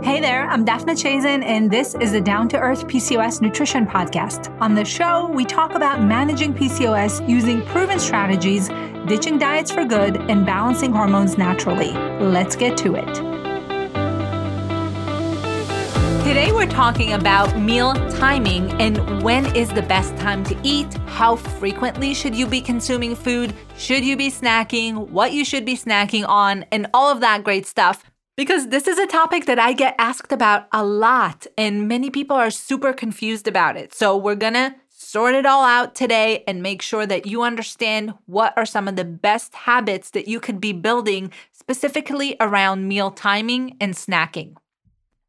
Hey there, I'm Dafna Chazin, and this is the Down to Earth PCOS Nutrition Podcast. On the show, we talk about managing PCOS using proven strategies, ditching diets for good, and balancing hormones naturally. Let's get to it. Today, we're talking about meal timing and when is the best time to eat, how frequently should you be consuming food, should you be snacking, what you should be snacking on, and all of that great stuff because this is a topic that I get asked about a lot, and many people are super confused about it. So, we're gonna sort it all out today and make sure that you understand what are some of the best habits that you could be building specifically around meal timing and snacking.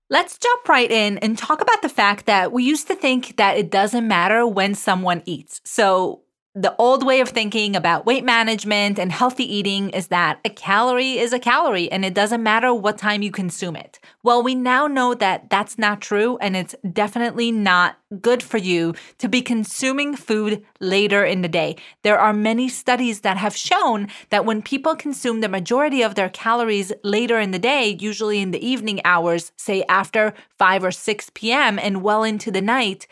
Let's jump right in and talk about the fact that we used to think that it doesn't matter when someone eats. So, the old way of thinking about weight management and healthy eating is that a calorie is a calorie and it doesn't matter what time you consume it. Well, we now know that that's not true and it's definitely not good for you to be consuming food later in the day. There are many studies that have shown that when people consume the majority of their calories later in the day, usually in the evening hours, say after 5 or 6 p.m. and well into the night,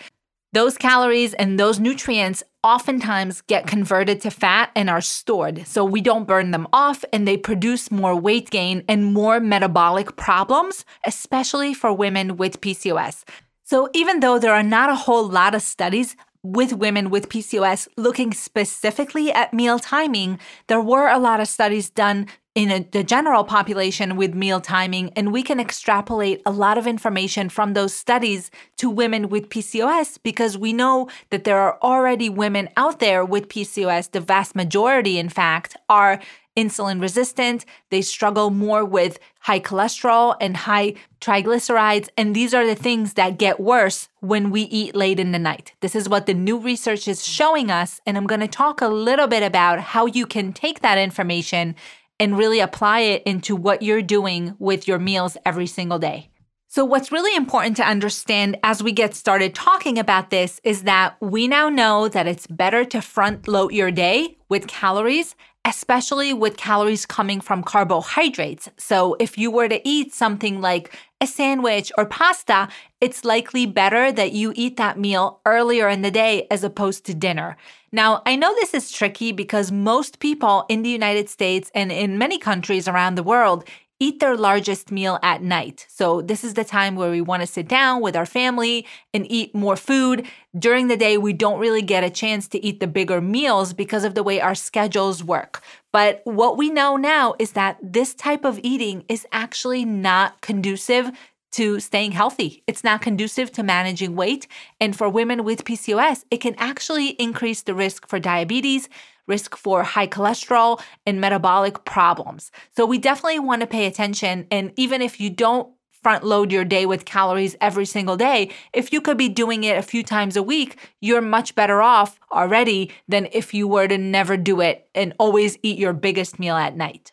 those calories and those nutrients oftentimes get converted to fat and are stored. So we don't burn them off and they produce more weight gain and more metabolic problems, especially for women with PCOS. So even though there are not a whole lot of studies with women with PCOS looking specifically at meal timing, there were a lot of studies done in a, the general population with meal timing, and we can extrapolate a lot of information from those studies to women with PCOS because we know that there are already women out there with PCOS. The vast majority, in fact, are insulin resistant. They struggle more with high cholesterol and high triglycerides. And these are the things that get worse when we eat late in the night. This is what the new research is showing us. And I'm going to talk a little bit about how you can take that information and really apply it into what you're doing with your meals every single day. So, what's really important to understand as we get started talking about this is that we now know that it's better to front load your day with calories, especially with calories coming from carbohydrates. So, if you were to eat something like a sandwich or pasta, it's likely better that you eat that meal earlier in the day as opposed to dinner. Now, I know this is tricky because most people in the United States and in many countries around the world eat their largest meal at night. So, this is the time where we want to sit down with our family and eat more food. During the day, we don't really get a chance to eat the bigger meals because of the way our schedules work. But what we know now is that this type of eating is actually not conducive to staying healthy. It's not conducive to managing weight. And for women with PCOS, it can actually increase the risk for diabetes, risk for high cholesterol, and metabolic problems. So we definitely want to pay attention. And even if you don't front load your day with calories every single day, if you could be doing it a few times a week, you're much better off already than if you were to never do it and always eat your biggest meal at night.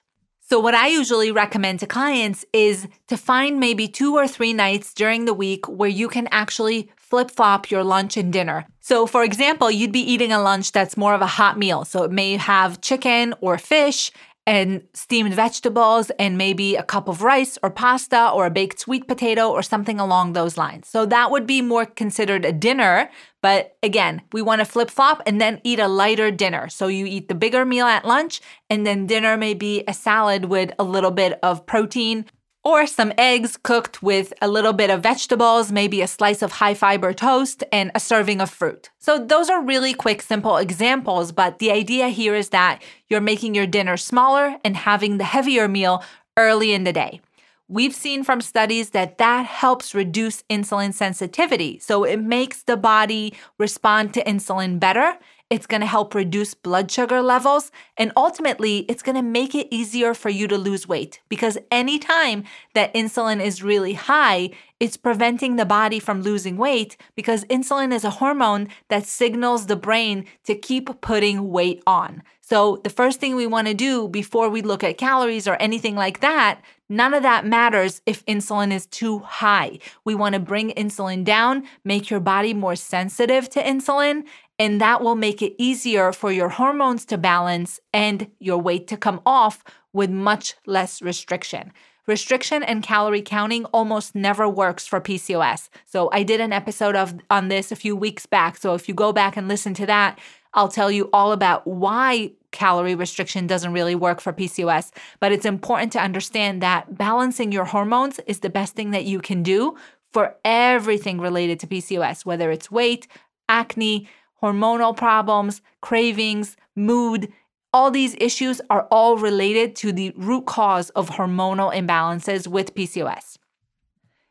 So, what I usually recommend to clients is to find maybe two or three nights during the week where you can actually flip flop your lunch and dinner. So, for example, you'd be eating a lunch that's more of a hot meal. So, it may have chicken or fish and steamed vegetables and maybe a cup of rice or pasta or a baked sweet potato or something along those lines. So that would be more considered a dinner. But again, we want to flip flop and then eat a lighter dinner. So you eat the bigger meal at lunch and then dinner may be a salad with a little bit of protein or some eggs cooked with a little bit of vegetables, maybe a slice of high fiber toast, and a serving of fruit. So, those are really quick, simple examples, but the idea here is that you're making your dinner smaller and having the heavier meal early in the day. We've seen from studies that that helps reduce insulin sensitivity. So, it makes the body respond to insulin better it's going to help reduce blood sugar levels. And ultimately, it's going to make it easier for you to lose weight because anytime that insulin is really high, it's preventing the body from losing weight because insulin is a hormone that signals the brain to keep putting weight on. So, the first thing we want to do before we look at calories or anything like that, none of that matters if insulin is too high. We want to bring insulin down, make your body more sensitive to insulin, and that will make it easier for your hormones to balance and your weight to come off with much less restriction. restriction and calorie counting almost never works for PCOS. So I did an episode of on this a few weeks back. So if you go back and listen to that, I'll tell you all about why calorie restriction doesn't really work for PCOS. But it's important to understand that balancing your hormones is the best thing that you can do for everything related to PCOS, whether it's weight, acne, hormonal problems, cravings, mood. All these issues are all related to the root cause of hormonal imbalances with PCOS.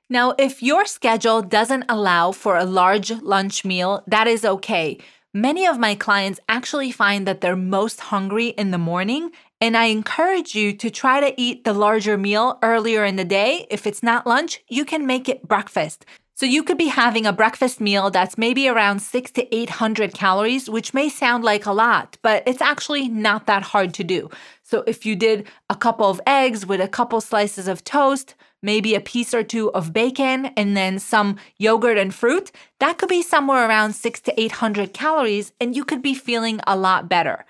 Now, if your schedule doesn't allow for a large lunch meal, that is okay. Many of my clients actually find that they're most hungry in the morning, and I encourage you to try to eat the larger meal earlier in the day. If it's not lunch, you can make it breakfast. So you could be having a breakfast meal that's maybe around six to 800 calories, which may sound like a lot, but it's actually not that hard to do. So if you did a couple of eggs with a couple slices of toast, maybe a piece or two of bacon, and then some yogurt and fruit, that could be somewhere around six to 800 calories, and you could be feeling a lot better.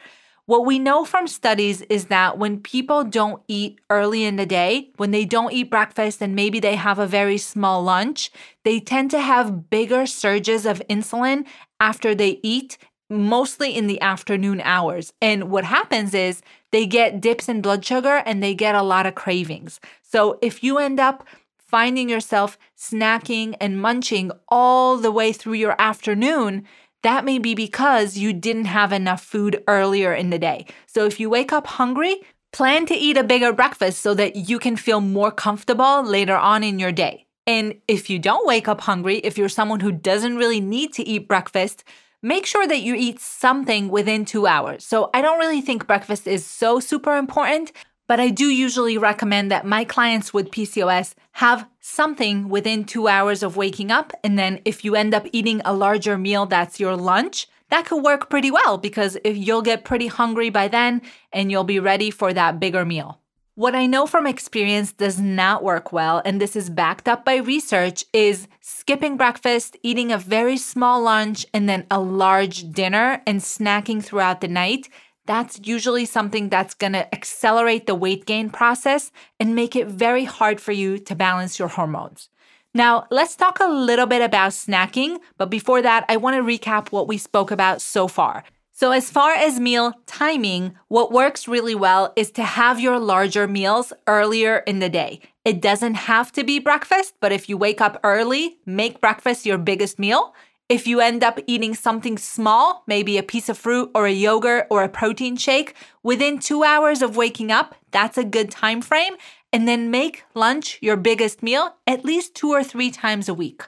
What we know from studies is that when people don't eat early in the day, when they don't eat breakfast and maybe they have a very small lunch, they tend to have bigger surges of insulin after they eat, mostly in the afternoon hours. And what happens is they get dips in blood sugar and they get a lot of cravings. So if you end up finding yourself snacking and munching all the way through your afternoon, that may be because you didn't have enough food earlier in the day. So if you wake up hungry, plan to eat a bigger breakfast so that you can feel more comfortable later on in your day. And if you don't wake up hungry, if you're someone who doesn't really need to eat breakfast, make sure that you eat something within two hours. So I don't really think breakfast is so super important, but I do usually recommend that my clients with PCOS have something within two hours of waking up. And then if you end up eating a larger meal that's your lunch, that could work pretty well because if you'll get pretty hungry by then and you'll be ready for that bigger meal. What I know from experience does not work well, and this is backed up by research, is skipping breakfast, eating a very small lunch, and then a large dinner and snacking throughout the night that's usually something that's to accelerate the weight gain process and make it very hard for you to balance your hormones. Now, let's talk a little bit about snacking, but before that, I want to recap what we spoke about so far. So, as far as meal timing, what works really well is to have your larger meals earlier in the day. It doesn't have to be breakfast, but if you wake up early, make breakfast your biggest meal. If you end up eating something small, maybe a piece of fruit or a yogurt or a protein shake, within 2 hours of waking up, that's a good time frame, and then make lunch your biggest meal at least 2 or 3 times a week.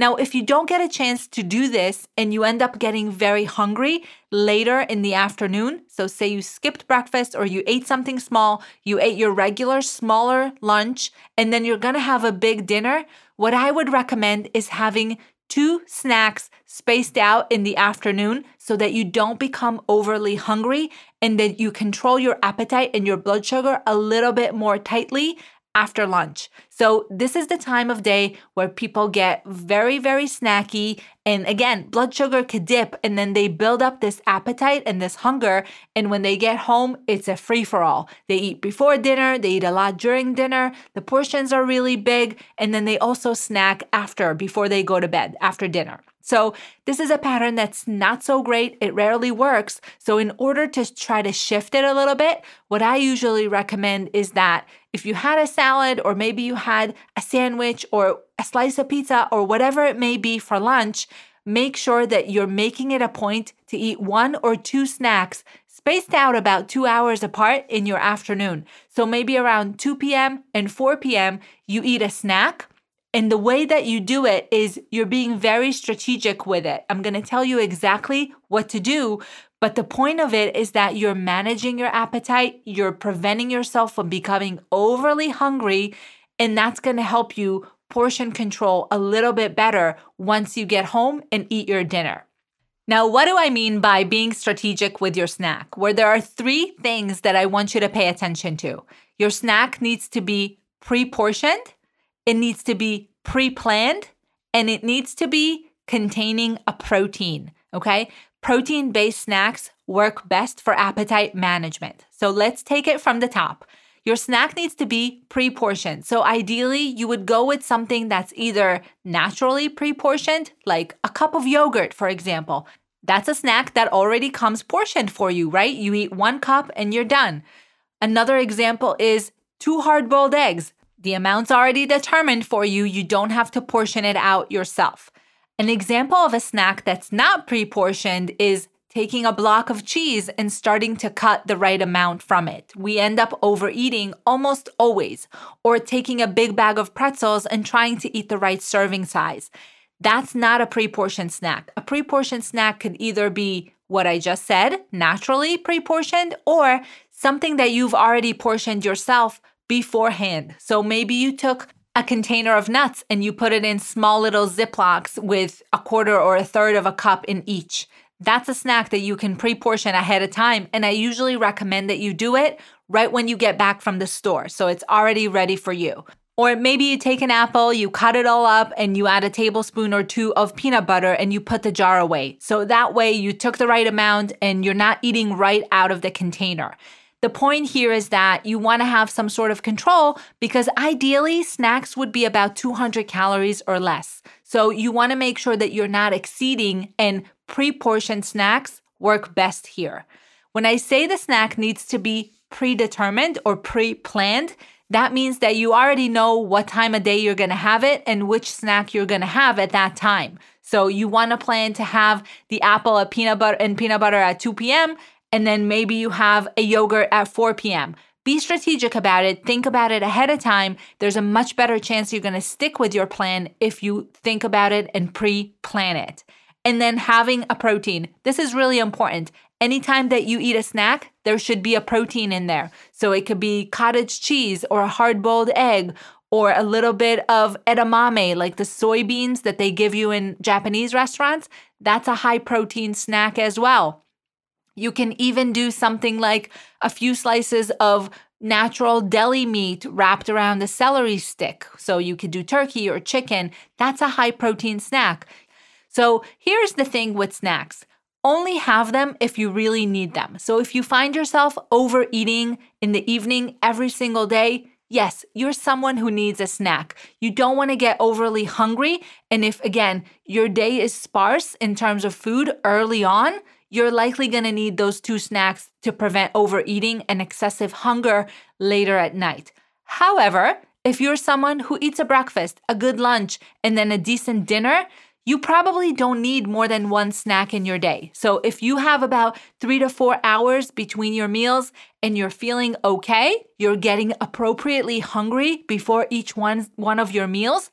Now, if you don't get a chance to do this and you end up getting very hungry later in the afternoon, so say you skipped breakfast or you ate something small, you ate your regular smaller lunch, and then you're gonna have a big dinner, what I would recommend is having two snacks spaced out in the afternoon so that you don't become overly hungry and that you control your appetite and your blood sugar a little bit more tightly after lunch. So, this is the time of day where people get very, very snacky. And again, blood sugar could dip and then they build up this appetite and this hunger. And when they get home, it's a free for all. They eat before dinner, they eat a lot during dinner, the portions are really big. And then they also snack after, before they go to bed, after dinner. So, this is a pattern that's not so great. It rarely works. So, in order to try to shift it a little bit, what I usually recommend is that if you had a salad, or maybe you had a sandwich, or a slice of pizza, or whatever it may be for lunch, make sure that you're making it a point to eat one or two snacks spaced out about two hours apart in your afternoon. So, maybe around 2 p.m. and 4 p.m., you eat a snack and the way that you do it is you're being very strategic with it. I'm to tell you exactly what to do, but the point of it is that you're managing your appetite, you're preventing yourself from becoming overly hungry, and that's to help you portion control a little bit better once you get home and eat your dinner. Now, what do I mean by being strategic with your snack? Where there are three things that I want you to pay attention to. Your snack needs to be pre portioned it needs to be pre planned and it needs to be containing a protein. Okay. Protein based snacks work best for appetite management. So let's take it from the top. your snack needs to be pre portioned. So, ideally, you would go with something that's either naturally pre portioned, like a cup of yogurt, for example. That's a snack that already comes portioned for you, right? You eat one cup and you're done. Another example is two hard boiled eggs. The amount's already determined for you. You don't have to portion it out yourself. An example of a snack that's not pre portioned is taking a block of cheese and starting to cut the right amount from it. We end up overeating almost always, or taking a big bag of pretzels and trying to eat the right serving size. That's not a pre portioned snack. A pre portioned snack could either be what I just said, naturally pre portioned, or something that you've already portioned yourself beforehand. So maybe you took a container of nuts and you put it in small little Ziplocs with a quarter or a third of a cup in each. That's a snack that you can pre portion ahead of time. And I usually recommend that you do it right when you get back from the store. So it's already ready for you. Or maybe you take an apple, you cut it all up, and you add a tablespoon or two of peanut butter and you put the jar away. So that way you took the right amount and you're not eating right out of the container. The point here is that you want to have some sort of control because ideally snacks would be about 200 calories or less. So you want to make sure that you're not exceeding and pre portioned snacks work best here. When I say the snack needs to be predetermined or pre planned, that means that you already know what time of day you're going to have it and which snack you're going to have at that time. So you want to plan to have the apple at peanut butter and peanut butter at 2 p.m. and then maybe you have a yogurt at 4 p.m. Be strategic about it. Think about it ahead of time. There's a much better chance you're going to stick with your plan if you think about it and pre-plan it. And then having a protein. This is really important. Anytime that you eat a snack, there should be a protein in there. So it could be cottage cheese or a hard boiled egg or a little bit of edamame, like the soybeans that they give you in Japanese restaurants. That's a high protein snack as well. You can even do something like a few slices of natural deli meat wrapped around a celery stick. So you could do turkey or chicken. That's a high protein snack. So here's the thing with snacks only have them if you really need them. So if you find yourself overeating in the evening every single day, yes, you're someone who needs a snack. You don't want to get overly hungry. And if, again, your day is sparse in terms of food early on, you're likely going to need those two snacks to prevent overeating and excessive hunger later at night. However, if you're someone who eats a breakfast, a good lunch, and then a decent dinner, you probably don't need more than one snack in your day. So if you have about three to four hours between your meals and you're feeling okay, you're getting appropriately hungry before each one, one of your meals,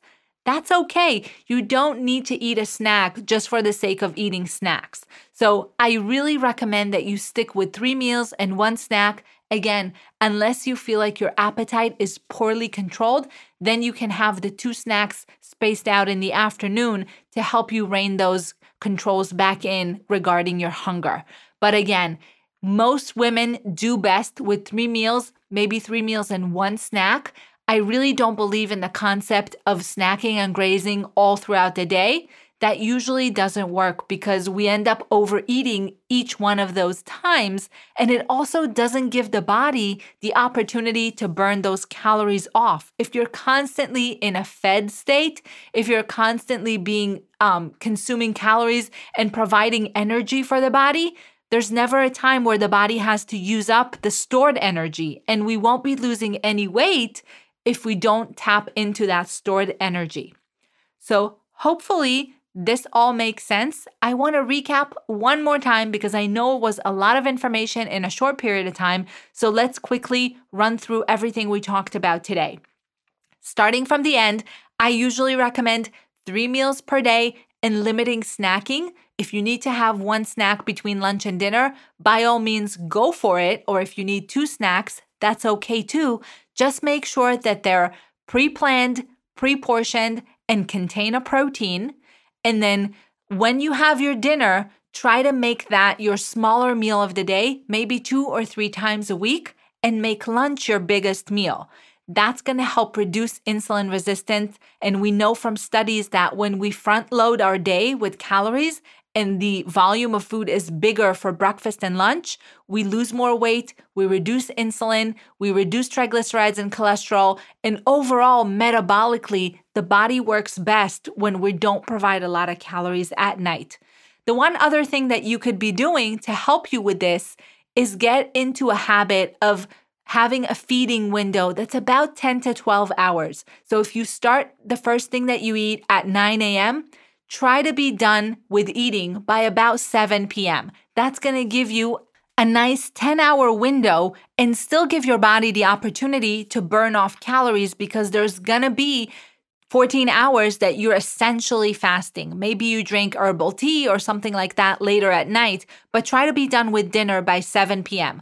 that's okay. You don't need to eat a snack just for the sake of eating snacks. So I really recommend that you stick with three meals and one snack Again, unless you feel like your appetite is poorly controlled, then you can have the two snacks spaced out in the afternoon to help you rein those controls back in regarding your hunger. But again, most women do best with three meals, maybe three meals and one snack. I really don't believe in the concept of snacking and grazing all throughout the day that usually doesn't work because we end up overeating each one of those times. And it also doesn't give the body the opportunity to burn those calories off. If you're constantly in a fed state, if you're constantly being um, consuming calories and providing energy for the body, there's never a time where the body has to use up the stored energy, and we won't be losing any weight if we don't tap into that stored energy. So, hopefully, this all makes sense. I want to recap one more time because I know it was a lot of information in a short period of time. So let's quickly run through everything we talked about today. Starting from the end, I usually recommend three meals per day and limiting snacking. If you need to have one snack between lunch and dinner, by all means, go for it. Or if you need two snacks, that's okay too. Just make sure that they're pre planned, pre portioned, and contain a protein. And then when you have your dinner, try to make that your smaller meal of the day, maybe two or three times a week, and make lunch your biggest meal. That's going to help reduce insulin resistance. And we know from studies that when we front load our day with calories and the volume of food is bigger for breakfast and lunch, we lose more weight, we reduce insulin, we reduce triglycerides and cholesterol, and overall, metabolically, the body works best when we don't provide a lot of calories at night. The one other thing that you could be doing to help you with this is get into a habit of having a feeding window that's about 10 to 12 hours. So if you start the first thing that you eat at 9 a.m., try to be done with eating by about 7 p.m. That's going to give you a nice 10 hour window and still give your body the opportunity to burn off calories because there's going to be 14 hours that you're essentially fasting. Maybe you drink herbal tea or something like that later at night, but try to be done with dinner by 7 p.m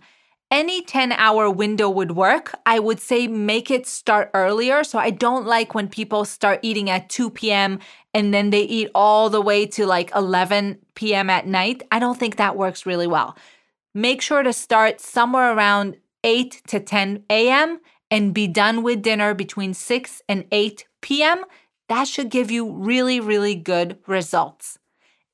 any 10 hour window would work. I would say make it start earlier. So I don't like when people start eating at 2 p.m. and then they eat all the way to like 11 p.m. at night. I don't think that works really well. Make sure to start somewhere around 8 to 10 a.m. and be done with dinner between 6 and 8 p.m. That should give you really, really good results.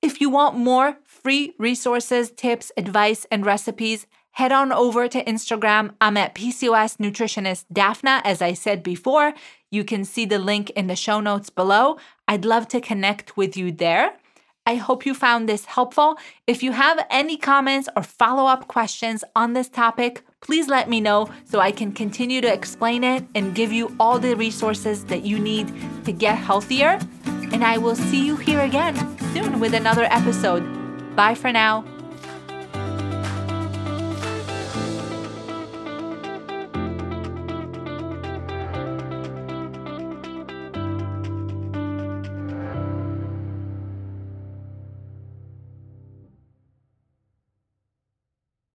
If you want more free resources, tips, advice, and recipes, head on over to Instagram. I'm at PCOS Nutritionist Dafna, as I said before. You can see the link in the show notes below. I'd love to connect with you there. I hope you found this helpful. If you have any comments or follow up questions on this topic, please let me know so I can continue to explain it and give you all the resources that you need to get healthier. And I will see you here again soon with another episode. Bye for now.